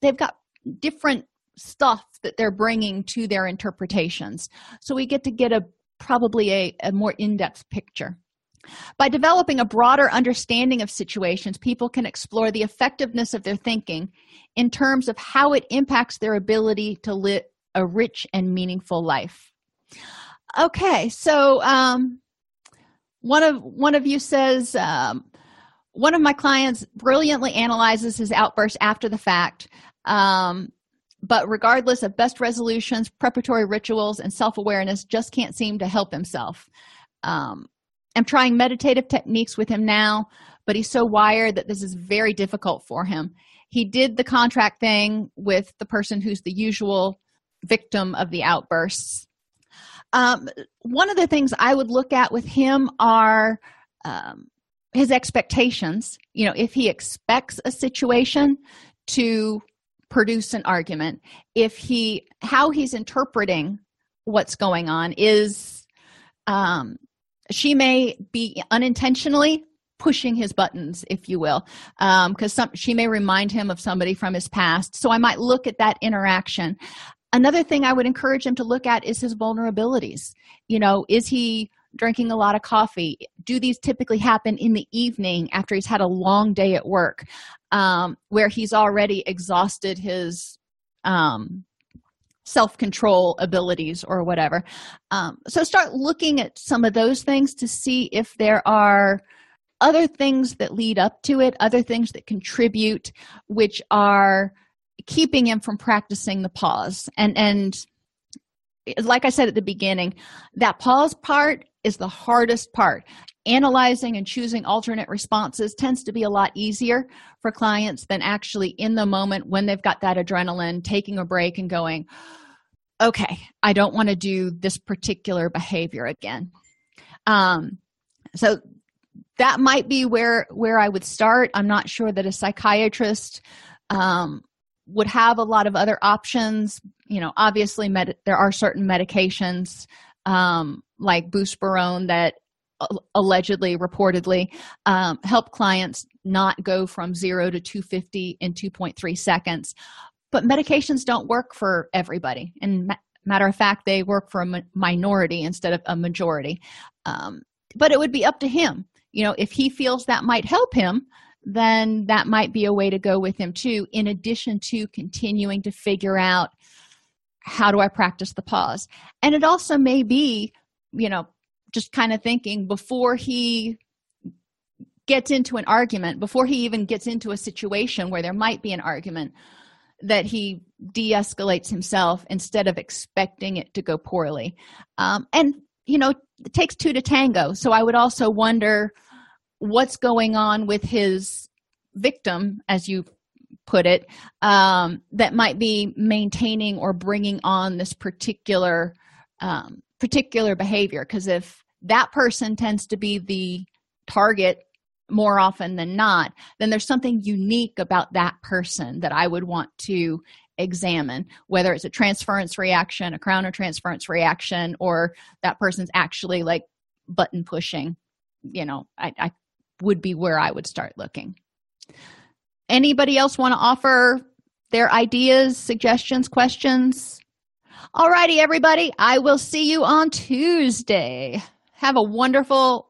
They've got different stuff that they're bringing to their interpretations. So, we get to get a probably a, a more in depth picture. By developing a broader understanding of situations, people can explore the effectiveness of their thinking in terms of how it impacts their ability to live a rich and meaningful life. Okay, so um, one of one of you says um, one of my clients brilliantly analyzes his outburst after the fact. Um, but regardless of best resolutions, preparatory rituals, and self awareness, just can't seem to help himself. Um, I'm trying meditative techniques with him now, but he's so wired that this is very difficult for him. He did the contract thing with the person who's the usual victim of the outbursts. Um, one of the things I would look at with him are um, his expectations. You know, if he expects a situation to produce an argument, if he, how he's interpreting what's going on is um, she may be unintentionally pushing his buttons if you will because um, she may remind him of somebody from his past. So i might look at that interaction. Another thing i would encourage him to look at is his vulnerabilities. You know is he drinking a lot of coffee? Do these typically happen in the evening after he's had a long day at work um, where he's already exhausted his um, self control abilities or whatever. Um, so start looking at some of those things to see if there are other things that lead up to it, other things that contribute, which are keeping him from practicing the pause. And and like I said at the beginning, that pause part is the hardest part. Analyzing and choosing alternate responses tends to be a lot easier for clients than actually in the moment when they've got that adrenaline, taking a break and going, okay, I don't want to do this particular behavior again. Um, so that might be where where I would start. I'm not sure that a psychiatrist um, would have a lot of other options. You know, obviously, med- there are certain medications um, like buspirone that allegedly, reportedly, um, help clients not go from zero to 250 in 2.3 seconds but medications don't work for everybody. And matter of fact they work for a minority instead of a majority. Um, but it would be up to him. You know if he feels that might help him then that might be a way to go with him too in addition to continuing to figure out how do I practice the pause? And it also may be, you know, just kind of thinking before he gets into an argument, before he even gets into a situation where there might be an argument, that he de escalates himself instead of expecting it to go poorly. Um, and, you know, it takes two to tango. So I would also wonder what's going on with his victim, as you put it, um, that might be maintaining or bringing on this particular um, particular behavior. Because if that person tends to be the target more often than not, then there's something unique about that person that I would want to examine, whether it's a transference reaction, a counter transference reaction, or that person's actually like button pushing. You know, I, I would be where I would start looking. Anybody else want to offer their ideas, suggestions, questions? All righty, everybody. I will see you on Tuesday. Have a wonderful